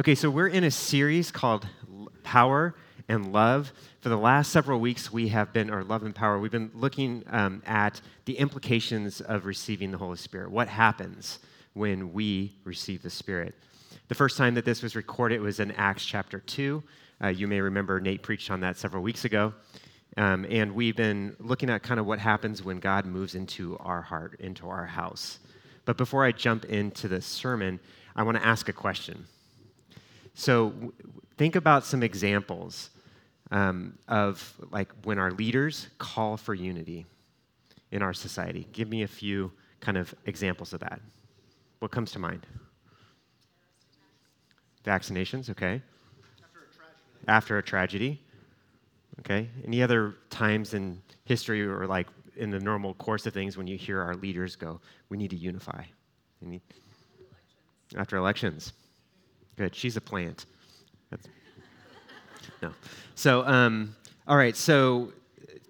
Okay, so we're in a series called Power and Love. For the last several weeks, we have been, or Love and Power, we've been looking um, at the implications of receiving the Holy Spirit. What happens when we receive the Spirit? The first time that this was recorded was in Acts chapter 2. Uh, you may remember Nate preached on that several weeks ago. Um, and we've been looking at kind of what happens when God moves into our heart, into our house. But before I jump into the sermon, I want to ask a question. So think about some examples um, of like when our leaders call for unity in our society. Give me a few kind of examples of that. What comes to mind? Vaccinations, okay. After a tragedy. After a tragedy. Okay. Any other times in history or like in the normal course of things when you hear our leaders go, we need to unify? After elections. Good. She's a plant. That's, no. So, um, all right. So,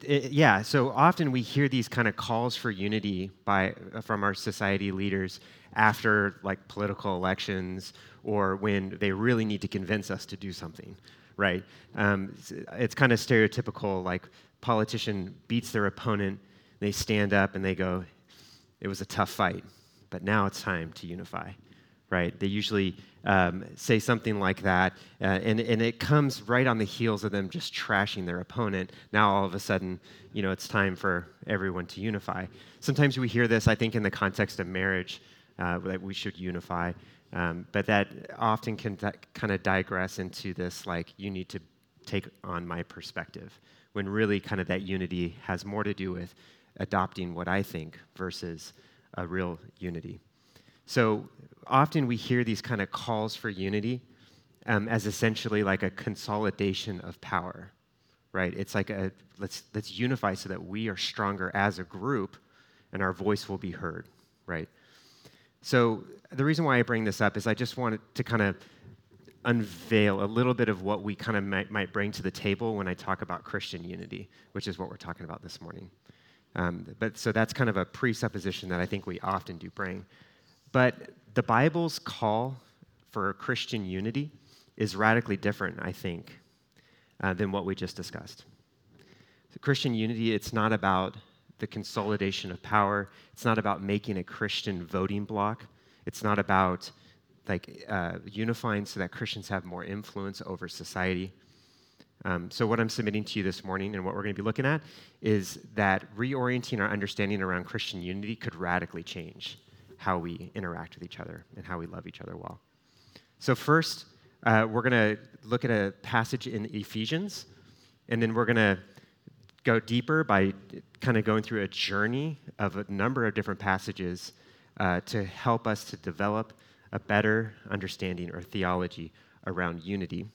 it, yeah. So often we hear these kind of calls for unity by from our society leaders after like political elections or when they really need to convince us to do something, right? Um, it's, it's kind of stereotypical. Like politician beats their opponent, they stand up and they go, "It was a tough fight, but now it's time to unify." Right? They usually um, say something like that, uh, and, and it comes right on the heels of them just trashing their opponent. Now, all of a sudden, you know, it's time for everyone to unify. Sometimes we hear this, I think, in the context of marriage, uh, that we should unify, um, but that often can kind of digress into this, like, you need to take on my perspective, when really kind of that unity has more to do with adopting what I think versus a real unity. So often we hear these kind of calls for unity um, as essentially like a consolidation of power, right? It's like a let's let's unify so that we are stronger as a group, and our voice will be heard, right? So the reason why I bring this up is I just wanted to kind of unveil a little bit of what we kind of might, might, bring to the table when I talk about Christian unity, which is what we're talking about this morning. Um, but so that's kind of a presupposition that I think we often do bring. But the Bible's call for Christian unity is radically different, I think, uh, than what we just discussed. So Christian unity, it's not about the consolidation of power. It's not about making a Christian voting bloc. It's not about like uh, unifying so that Christians have more influence over society. Um, so, what I'm submitting to you this morning and what we're going to be looking at is that reorienting our understanding around Christian unity could radically change how we interact with each other and how we love each other well. So, first, uh, we're going to look at a passage in Ephesians, and then we're going to go deeper by kind of going through a journey of a number of different passages uh, to help us to develop a better understanding or theology around unity.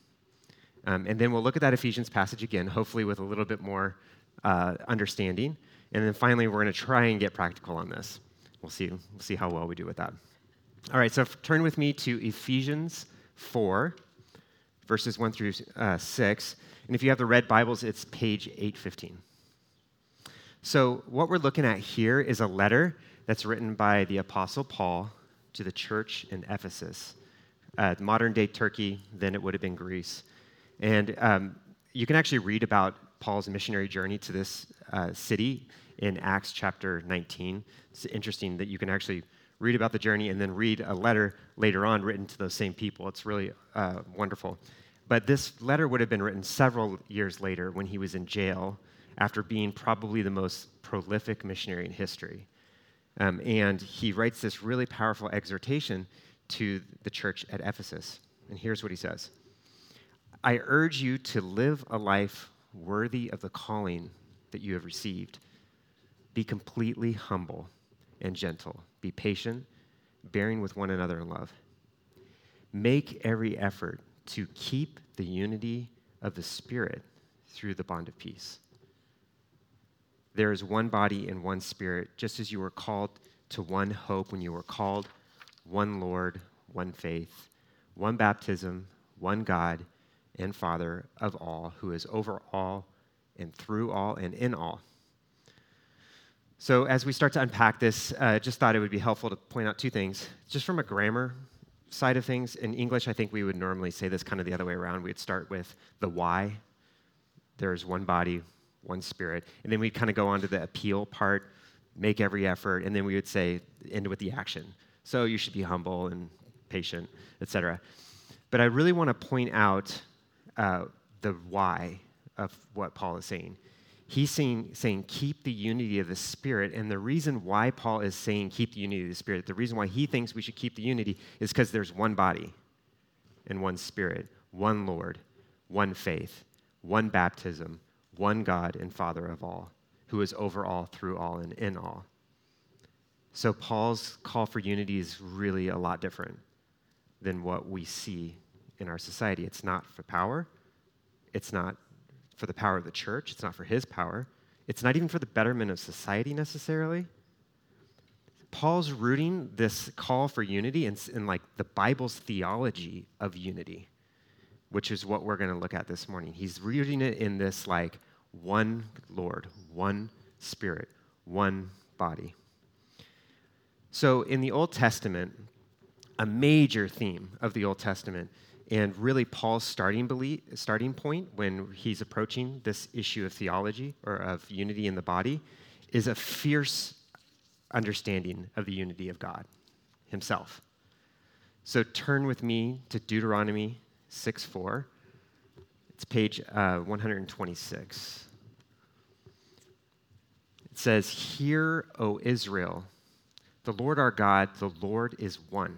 Um, and then we'll look at that Ephesians passage again, hopefully with a little bit more uh, understanding. And then finally, we're going to try and get practical on this. We'll see, we'll see how well we do with that. All right, so turn with me to Ephesians 4, verses 1 through uh, 6. And if you have the red Bibles, it's page 815. So, what we're looking at here is a letter that's written by the Apostle Paul to the church in Ephesus, uh, modern day Turkey, then it would have been Greece. And um, you can actually read about Paul's missionary journey to this uh, city in Acts chapter 19. It's interesting that you can actually read about the journey and then read a letter later on written to those same people. It's really uh, wonderful. But this letter would have been written several years later when he was in jail after being probably the most prolific missionary in history. Um, and he writes this really powerful exhortation to the church at Ephesus. And here's what he says I urge you to live a life worthy of the calling that you have received be completely humble and gentle. Be patient, bearing with one another in love. Make every effort to keep the unity of the Spirit through the bond of peace. There is one body and one Spirit, just as you were called to one hope when you were called, one Lord, one faith, one baptism, one God and Father of all, who is over all and through all and in all. So, as we start to unpack this, uh, just thought it would be helpful to point out two things. Just from a grammar side of things, in English, I think we would normally say this kind of the other way around. We'd start with the why. There's one body, one spirit. And then we'd kind of go on to the appeal part, make every effort, and then we would say, end with the action. So you should be humble and patient, etc. But I really want to point out uh, the why of what Paul is saying. He's saying, saying, keep the unity of the Spirit. And the reason why Paul is saying, keep the unity of the Spirit, the reason why he thinks we should keep the unity is because there's one body and one Spirit, one Lord, one faith, one baptism, one God and Father of all, who is over all, through all, and in all. So Paul's call for unity is really a lot different than what we see in our society. It's not for power, it's not for the power of the church, it's not for his power, it's not even for the betterment of society necessarily. Paul's rooting this call for unity in, in like the Bible's theology of unity, which is what we're going to look at this morning. He's rooting it in this like one Lord, one Spirit, one body. So in the Old Testament, a major theme of the Old Testament and really Paul's starting, belief, starting point when he's approaching this issue of theology or of unity in the body is a fierce understanding of the unity of God himself. So turn with me to Deuteronomy 6 4. It's page uh, 126. It says, Hear, O Israel, the Lord our God, the Lord is one.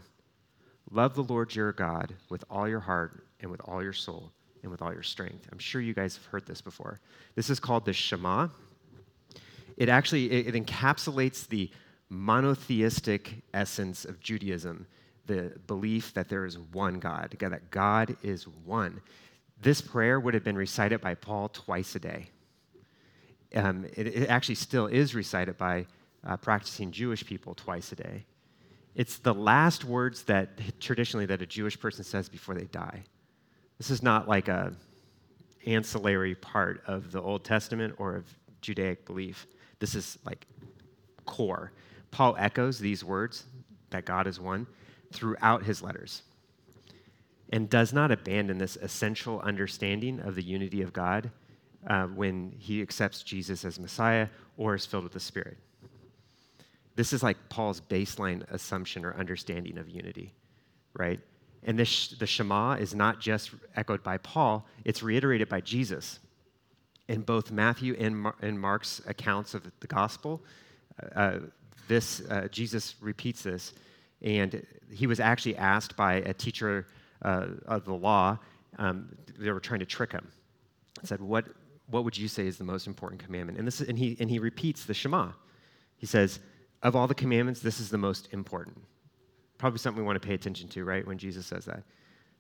Love the Lord your God with all your heart and with all your soul and with all your strength. I'm sure you guys have heard this before. This is called the Shema. It actually it, it encapsulates the monotheistic essence of Judaism, the belief that there is one God, that God is one. This prayer would have been recited by Paul twice a day. Um, it, it, actually still is recited by uh, practicing Jewish people twice a day. It's the last words that traditionally that a Jewish person says before they die. This is not like a ancillary part of the Old Testament or of Judaic belief. This is like core. Paul echoes these words that God is one throughout his letters and does not abandon this essential understanding of the unity of God uh, when he accepts Jesus as Messiah or is filled with the Spirit. This is like Paul's baseline assumption or understanding of unity, right? And this, the Shema is not just echoed by Paul, it's reiterated by Jesus. In both Matthew and, Mar- and Mark's accounts of the gospel, uh, this, uh, Jesus repeats this. And he was actually asked by a teacher uh, of the law, um, they were trying to trick him. said, what, what would you say is the most important commandment? And, this, and, he, and he repeats the Shema. He says, of all the commandments, this is the most important. Probably something we want to pay attention to, right, when Jesus says that.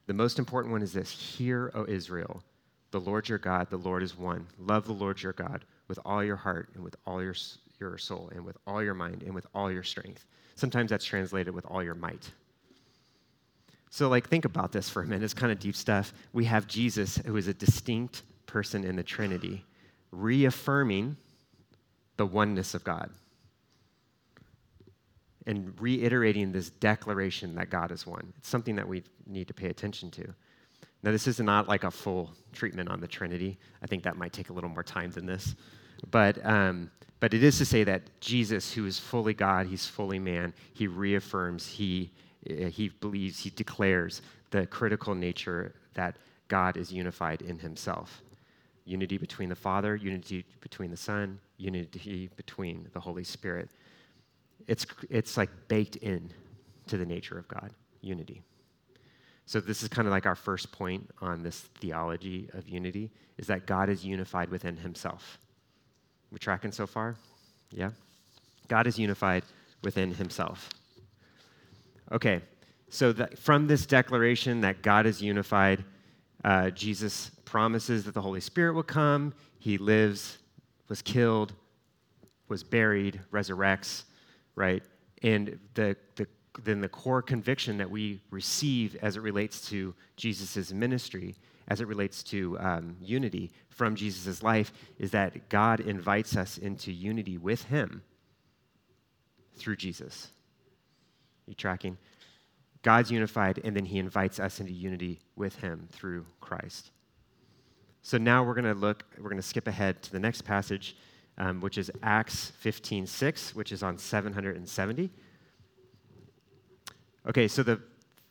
The most important one is this Hear, O Israel, the Lord your God, the Lord is one. Love the Lord your God with all your heart and with all your, your soul and with all your mind and with all your strength. Sometimes that's translated with all your might. So, like, think about this for a minute. It's kind of deep stuff. We have Jesus, who is a distinct person in the Trinity, reaffirming the oneness of God and reiterating this declaration that God is one. It's something that we need to pay attention to. Now, this is not like a full treatment on the Trinity. I think that might take a little more time than this. But, um, but it is to say that Jesus, who is fully God, he's fully man, he reaffirms, he, he believes, he declares the critical nature that God is unified in himself. Unity between the Father, unity between the Son, unity between the Holy Spirit it's, it's like baked in to the nature of God, unity. So this is kind of like our first point on this theology of unity, is that God is unified within himself. We tracking so far? Yeah? God is unified within himself. Okay, so from this declaration that God is unified, uh, Jesus promises that the Holy Spirit will come. He lives, was killed, was buried, resurrects, right? And the, the, then the core conviction that we receive as it relates to Jesus' ministry, as it relates to um, unity from Jesus' life, is that God invites us into unity with Him through Jesus. You tracking? God's unified, and then he invites us into unity with him through Christ. So now we're going to look, we're going to skip ahead to the next passage, um, which is Acts 15 6, which is on 770. Okay, so the,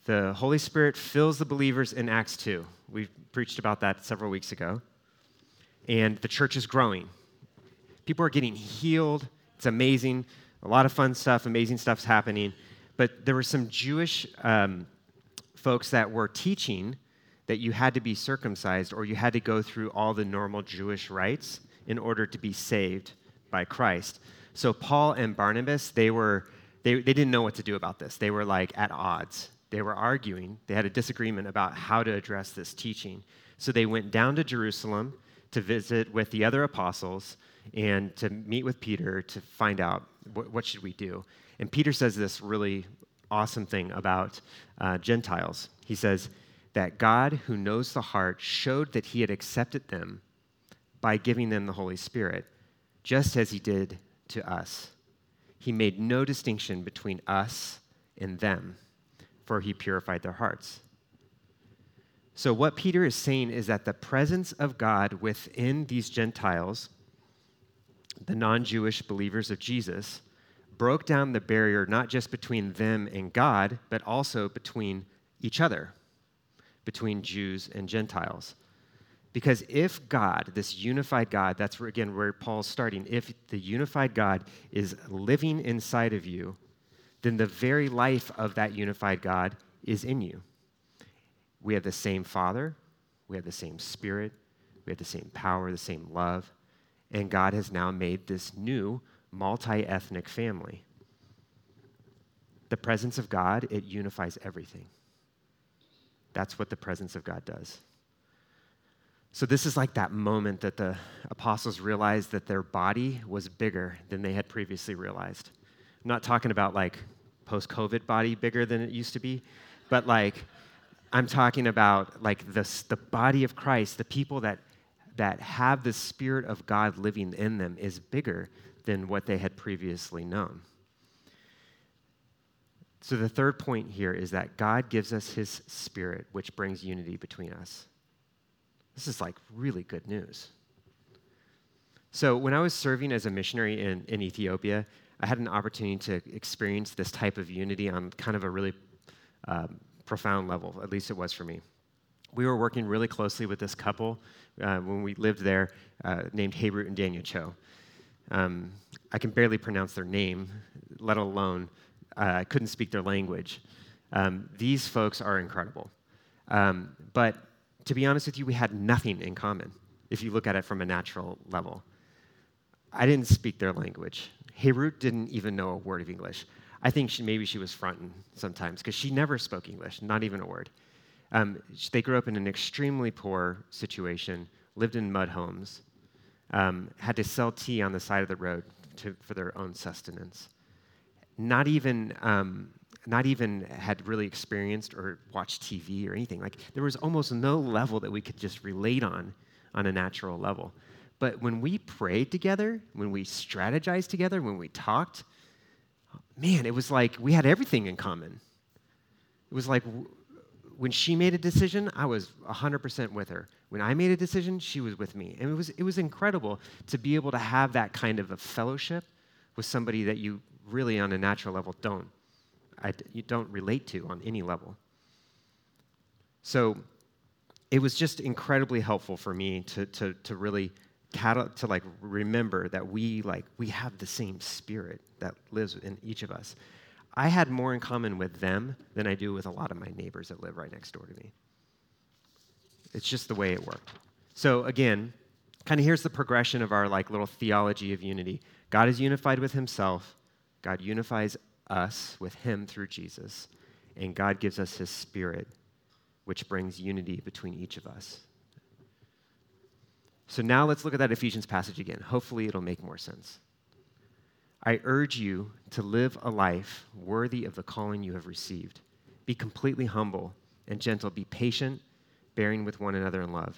the Holy Spirit fills the believers in Acts 2. We preached about that several weeks ago. And the church is growing. People are getting healed. It's amazing. A lot of fun stuff, amazing stuff's happening. But there were some Jewish um, folks that were teaching that you had to be circumcised or you had to go through all the normal Jewish rites in order to be saved by Christ. So Paul and Barnabas, they were they, they didn't know what to do about this. They were like at odds. They were arguing. They had a disagreement about how to address this teaching. So they went down to Jerusalem to visit with the other apostles and to meet with Peter to find out what, what should we do. And Peter says this really awesome thing about uh, Gentiles. He says, that God, who knows the heart, showed that he had accepted them by giving them the Holy Spirit, just as he did to us. He made no distinction between us and them, for he purified their hearts. So, what Peter is saying is that the presence of God within these Gentiles, the non Jewish believers of Jesus, broke down the barrier not just between them and God, but also between each other between Jews and Gentiles. Because if God, this unified God, that's where, again where Paul's starting, if the unified God is living inside of you, then the very life of that unified God is in you. We have the same Father, we have the same Spirit, we have the same power, the same love, and God has now made this new multi ethnic family. The presence of God, it unifies everything. That's what the presence of God does. So, this is like that moment that the apostles realized that their body was bigger than they had previously realized. I'm not talking about like post COVID body bigger than it used to be, but like I'm talking about like this, the body of Christ, the people that, that have the Spirit of God living in them is bigger than what they had previously known. So, the third point here is that God gives us his spirit, which brings unity between us. This is like really good news. So, when I was serving as a missionary in, in Ethiopia, I had an opportunity to experience this type of unity on kind of a really um, profound level, at least it was for me. We were working really closely with this couple uh, when we lived there uh, named Hayrut and Daniel Cho. Um, I can barely pronounce their name, let alone uh, couldn't speak their language. Um, these folks are incredible. Um, but to be honest with you, we had nothing in common if you look at it from a natural level. I didn't speak their language. Hayrut didn't even know a word of English. I think she, maybe she was fronting sometimes because she never spoke English, not even a word. Um, they grew up in an extremely poor situation, lived in mud homes, um, had to sell tea on the side of the road to, for their own sustenance not even um, not even had really experienced or watched TV or anything. Like there was almost no level that we could just relate on on a natural level. But when we prayed together, when we strategized together, when we talked, man, it was like we had everything in common. It was like when she made a decision, I was 100% with her. When I made a decision, she was with me. And it was, it was incredible to be able to have that kind of a fellowship with somebody that you really on a natural level don't. I, you don't relate to on any level. So it was just incredibly helpful for me to, to, to really to like remember that we like we have the same spirit that lives in each of us. I had more in common with them than I do with a lot of my neighbors that live right next door to me. It's just the way it worked. So again, kind of here's the progression of our like little theology of unity. God is unified with himself. God unifies us with Him through Jesus, and God gives us His Spirit, which brings unity between each of us. So now let's look at that Ephesians passage again. Hopefully, it'll make more sense. I urge you to live a life worthy of the calling you have received. Be completely humble and gentle. Be patient, bearing with one another in love.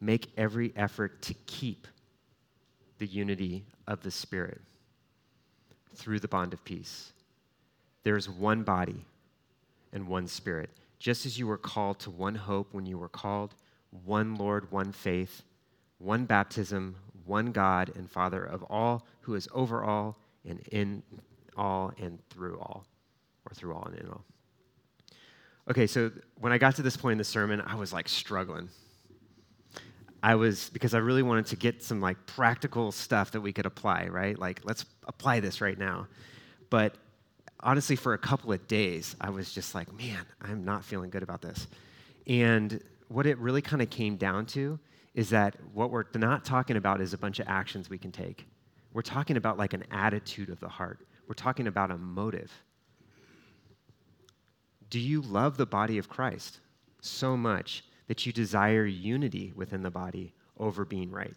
Make every effort to keep the unity of the Spirit through the bond of peace. There is one body and one Spirit, just as you were called to one hope when you were called, one Lord, one faith, one baptism, one God and Father of all, who is over all and in all and through all, or through all and in all. Okay, so when I got to this point in the sermon, I was like struggling. I was, because I really wanted to get some like practical stuff that we could apply, right? Like, let's apply this right now. But honestly, for a couple of days, I was just like, man, I'm not feeling good about this. And what it really kind of came down to is that what we're not talking about is a bunch of actions we can take. We're talking about like an attitude of the heart, we're talking about a motive. Do you love the body of Christ so much that you desire unity within the body over being right?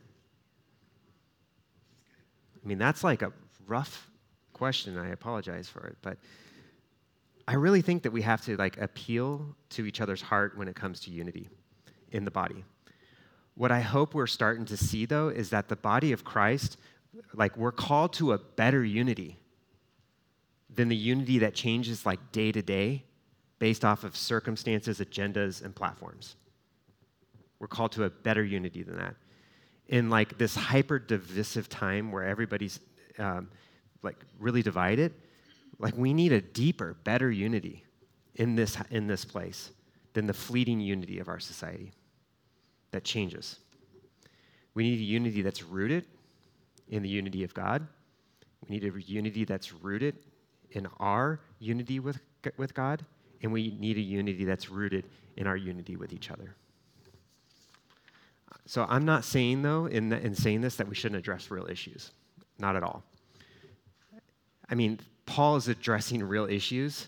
I mean, that's like a rough question. I apologize for it, but I really think that we have to like appeal to each other's heart when it comes to unity in the body. What I hope we're starting to see though is that the body of Christ, like we're called to a better unity than the unity that changes like day to day based off of circumstances, agendas, and platforms. We're called to a better unity than that. In like this hyper divisive time where everybody's um, like really divided, like we need a deeper, better unity in this in this place than the fleeting unity of our society that changes. We need a unity that's rooted in the unity of God. We need a unity that's rooted in our unity with, with God and we need a unity that's rooted in our unity with each other. So I'm not saying, though, in, the, in saying this, that we shouldn't address real issues. Not at all. I mean, Paul is addressing real issues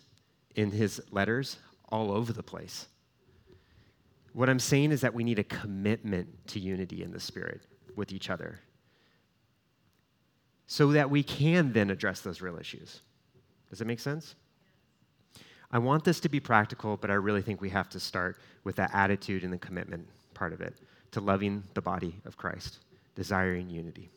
in his letters all over the place. What I'm saying is that we need a commitment to unity in the Spirit with each other so that we can then address those real issues. Does that make sense? I want this to be practical, but I really think we have to start with that attitude and the commitment part of it to loving the body of Christ, desiring unity.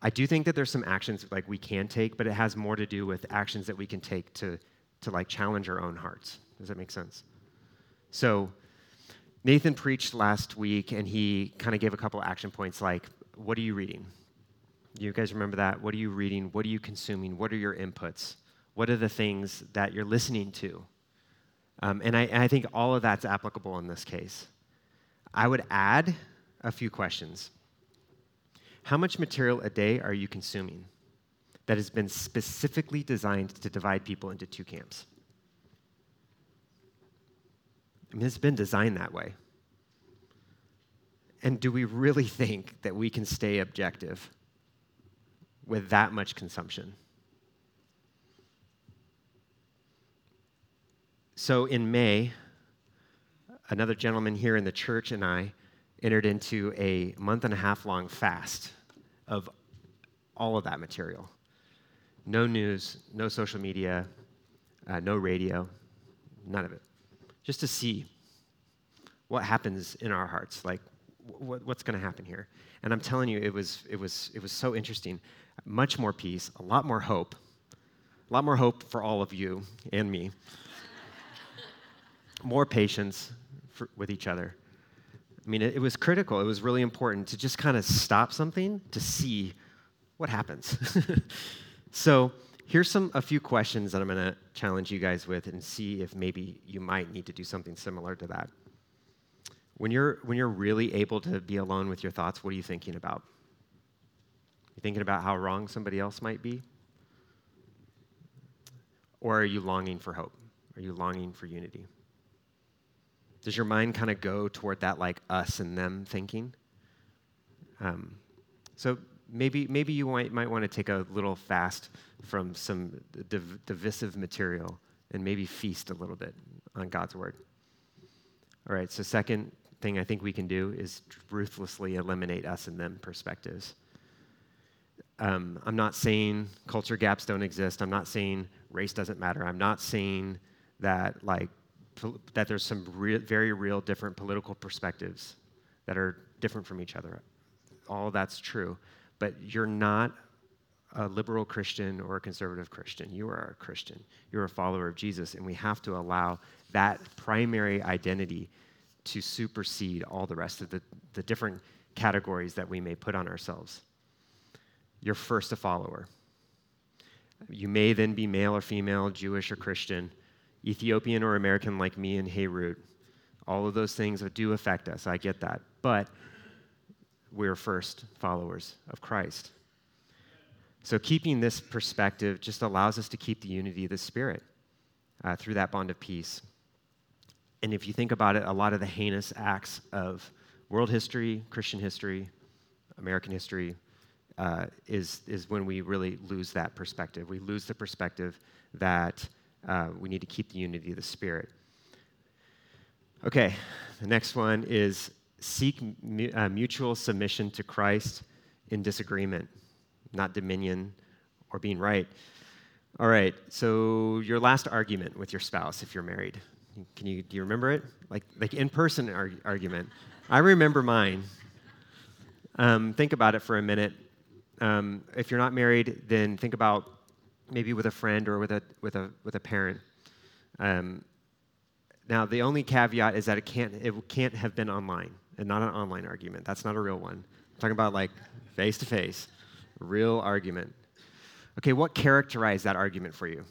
I do think that there's some actions like we can take, but it has more to do with actions that we can take to, to like challenge our own hearts. Does that make sense? So Nathan preached last week and he kind of gave a couple action points like, what are you reading? You guys remember that? What are you reading? What are you consuming? What are your inputs? What are the things that you're listening to? Um, and, I, and I think all of that's applicable in this case. I would add a few questions. How much material a day are you consuming that has been specifically designed to divide people into two camps? I mean, it's been designed that way. And do we really think that we can stay objective with that much consumption? So in May, another gentleman here in the church and I entered into a month and a half long fast of all of that material. No news, no social media, uh, no radio, none of it. Just to see what happens in our hearts, like wh- what's going to happen here. And I'm telling you, it was, it, was, it was so interesting. Much more peace, a lot more hope, a lot more hope for all of you and me more patience for, with each other. I mean, it, it was critical. It was really important to just kind of stop something to see what happens. so, here's some a few questions that I'm going to challenge you guys with and see if maybe you might need to do something similar to that. When you're when you're really able to be alone with your thoughts, what are you thinking about? You thinking about how wrong somebody else might be? Or are you longing for hope? Are you longing for unity? Does your mind kind of go toward that like us and them thinking? Um, so maybe maybe you might, might want to take a little fast from some div- divisive material and maybe feast a little bit on God's word. All right. So second thing I think we can do is ruthlessly eliminate us and them perspectives. Um, I'm not saying culture gaps don't exist. I'm not saying race doesn't matter. I'm not saying that like that there's some very real different political perspectives that are different from each other. All that's true. But you're not a liberal Christian or a conservative Christian. You are a Christian. You're a follower of Jesus, and we have to allow that primary identity to supersede all the rest of the, the different categories that we may put on ourselves. You're first a follower. You may then be male or female, Jewish or Christian, Ethiopian or American like me and Hayrut. All of those things do affect us. I get that. But we're first followers of Christ. So, keeping this perspective just allows us to keep the unity of the Spirit uh, through that bond of peace. And if you think about it, a lot of the heinous acts of world history, Christian history, American history, uh, is, is when we really lose that perspective. We lose the perspective that uh, we need to keep the unity of the Spirit. Okay, the next one is seek mu- uh, mutual submission to Christ in disagreement, not dominion or being right. All right, so your last argument with your spouse, if you're married, can you do you remember it? Like like in person arg- argument. I remember mine. Um, think about it for a minute. Um, if you're not married, then think about maybe with a friend or with a with a with a parent. Um, now, the only caveat is that it can't it can't have been online and not an online argument. That's not a real one. I'm talking about like face to face, real argument. Okay, what characterized that argument for you?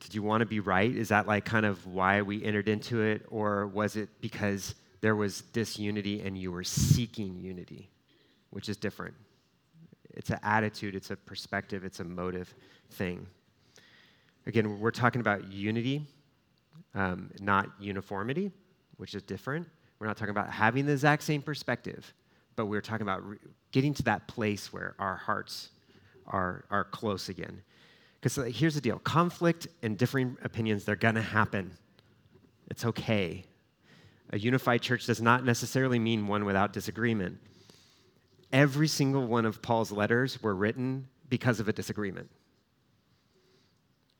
Did you want to be right? Is that like kind of why we entered into it? Or was it because there was disunity and you were seeking unity, which is different? It's an attitude, it's a perspective, it's a motive thing. Again, we're talking about unity, um, not uniformity, which is different. We're not talking about having the exact same perspective, but we're talking about re- getting to that place where our hearts are, are close again. Because here's the deal conflict and differing opinions, they're going to happen. It's okay. A unified church does not necessarily mean one without disagreement. Every single one of Paul's letters were written because of a disagreement.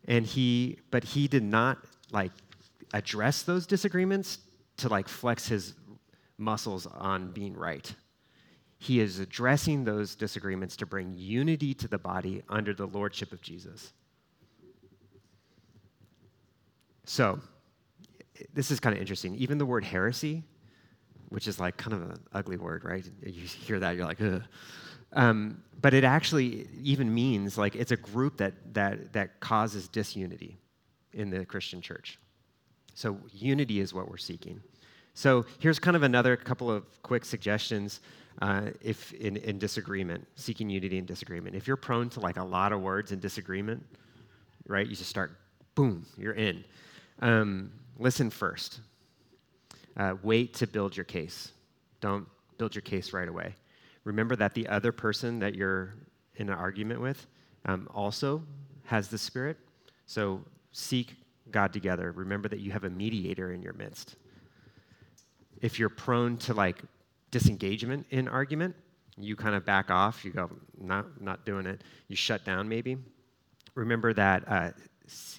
And he, but he did not like address those disagreements to like flex his muscles on being right. He is addressing those disagreements to bring unity to the body under the lordship of Jesus. So, this is kind of interesting. Even the word heresy, which is like kind of an ugly word, right? You hear that, you're like, ugh. Um, but it actually even means like it's a group that, that, that causes disunity in the Christian church. So, unity is what we're seeking. So, here's kind of another couple of quick suggestions uh, if in, in disagreement, seeking unity in disagreement. If you're prone to like a lot of words in disagreement, right, you just start, boom, you're in. Um, listen first. Uh, wait to build your case. Don't build your case right away. Remember that the other person that you're in an argument with um, also has the Spirit. So seek God together. Remember that you have a mediator in your midst. If you're prone to like disengagement in argument, you kind of back off. You go, not, not doing it. You shut down maybe. Remember that uh,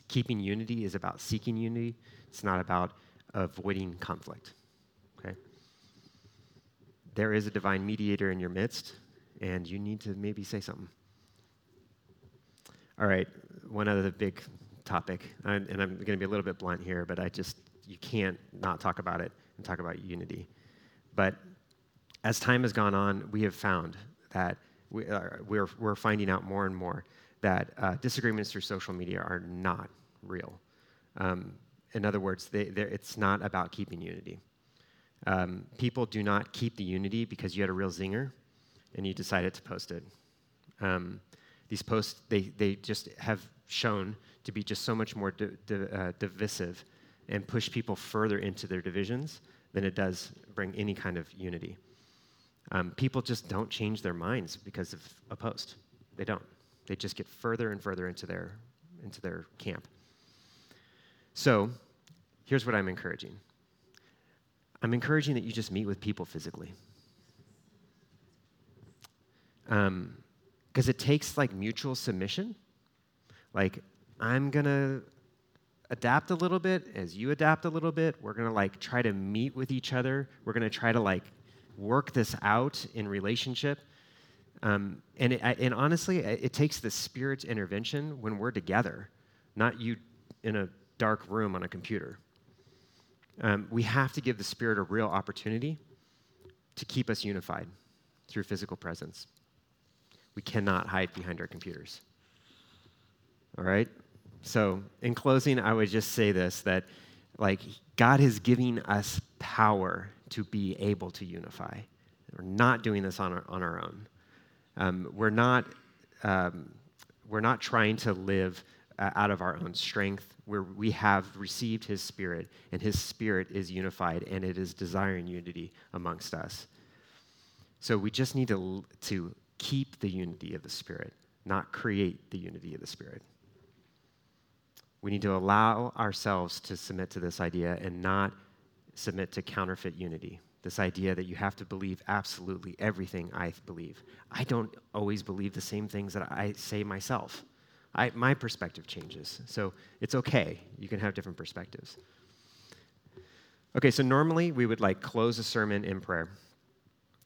keeping unity is about seeking unity. It's not about avoiding conflict. Okay? There is a divine mediator in your midst, and you need to maybe say something. All right, one other big topic, and I'm going to be a little bit blunt here, but I just, you can't not talk about it and talk about unity. But as time has gone on, we have found that we are, we're, we're finding out more and more that uh, disagreements through social media are not real. Um, in other words, they, it's not about keeping unity. Um, people do not keep the unity because you had a real zinger and you decided to post it. Um, these posts, they, they just have shown to be just so much more di- di- uh, divisive and push people further into their divisions than it does bring any kind of unity. Um, people just don't change their minds because of a post. They don't. They just get further and further into their, into their camp. So, here's what I'm encouraging I'm encouraging that you just meet with people physically. Because um, it takes like mutual submission. Like, I'm going to adapt a little bit as you adapt a little bit. We're going to like try to meet with each other. We're going to try to like work this out in relationship. Um, and, it, and honestly, it takes the Spirit's intervention when we're together, not you in a dark room on a computer. Um, we have to give the Spirit a real opportunity to keep us unified through physical presence. We cannot hide behind our computers. All right? So, in closing, I would just say this that, like, God is giving us power to be able to unify. We're not doing this on our, on our own. Um, we're, not, um, we're not trying to live uh, out of our own strength. Where we have received His Spirit, and His Spirit is unified, and it is desiring unity amongst us. So we just need to, to keep the unity of the Spirit, not create the unity of the Spirit. We need to allow ourselves to submit to this idea and not submit to counterfeit unity. This idea that you have to believe absolutely everything I believe. I don't always believe the same things that I say myself. I, my perspective changes. So it's okay. You can have different perspectives. Okay, so normally we would like close a sermon in prayer.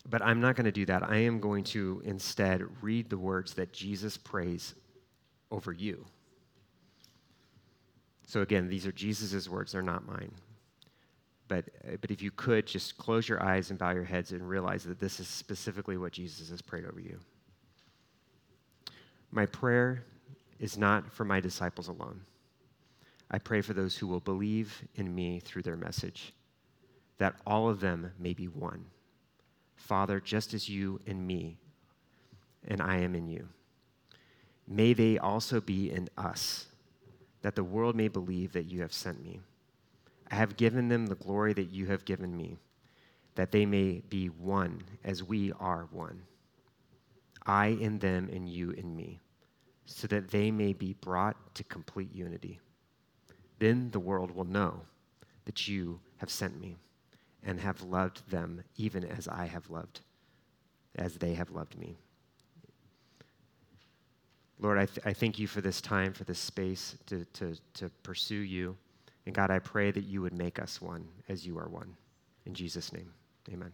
But I'm not going to do that. I am going to instead read the words that Jesus prays over you. So again, these are Jesus' words, they're not mine. But, but if you could, just close your eyes and bow your heads and realize that this is specifically what Jesus has prayed over you. My prayer is not for my disciples alone. I pray for those who will believe in me through their message, that all of them may be one. Father, just as you and me, and I am in you. May they also be in us that the world may believe that you have sent me. I have given them the glory that you have given me, that they may be one as we are one. I in them and you in me, so that they may be brought to complete unity. Then the world will know that you have sent me and have loved them even as I have loved, as they have loved me. Lord, I, th- I thank you for this time, for this space to, to, to pursue you. And God, I pray that you would make us one as you are one. In Jesus' name, amen.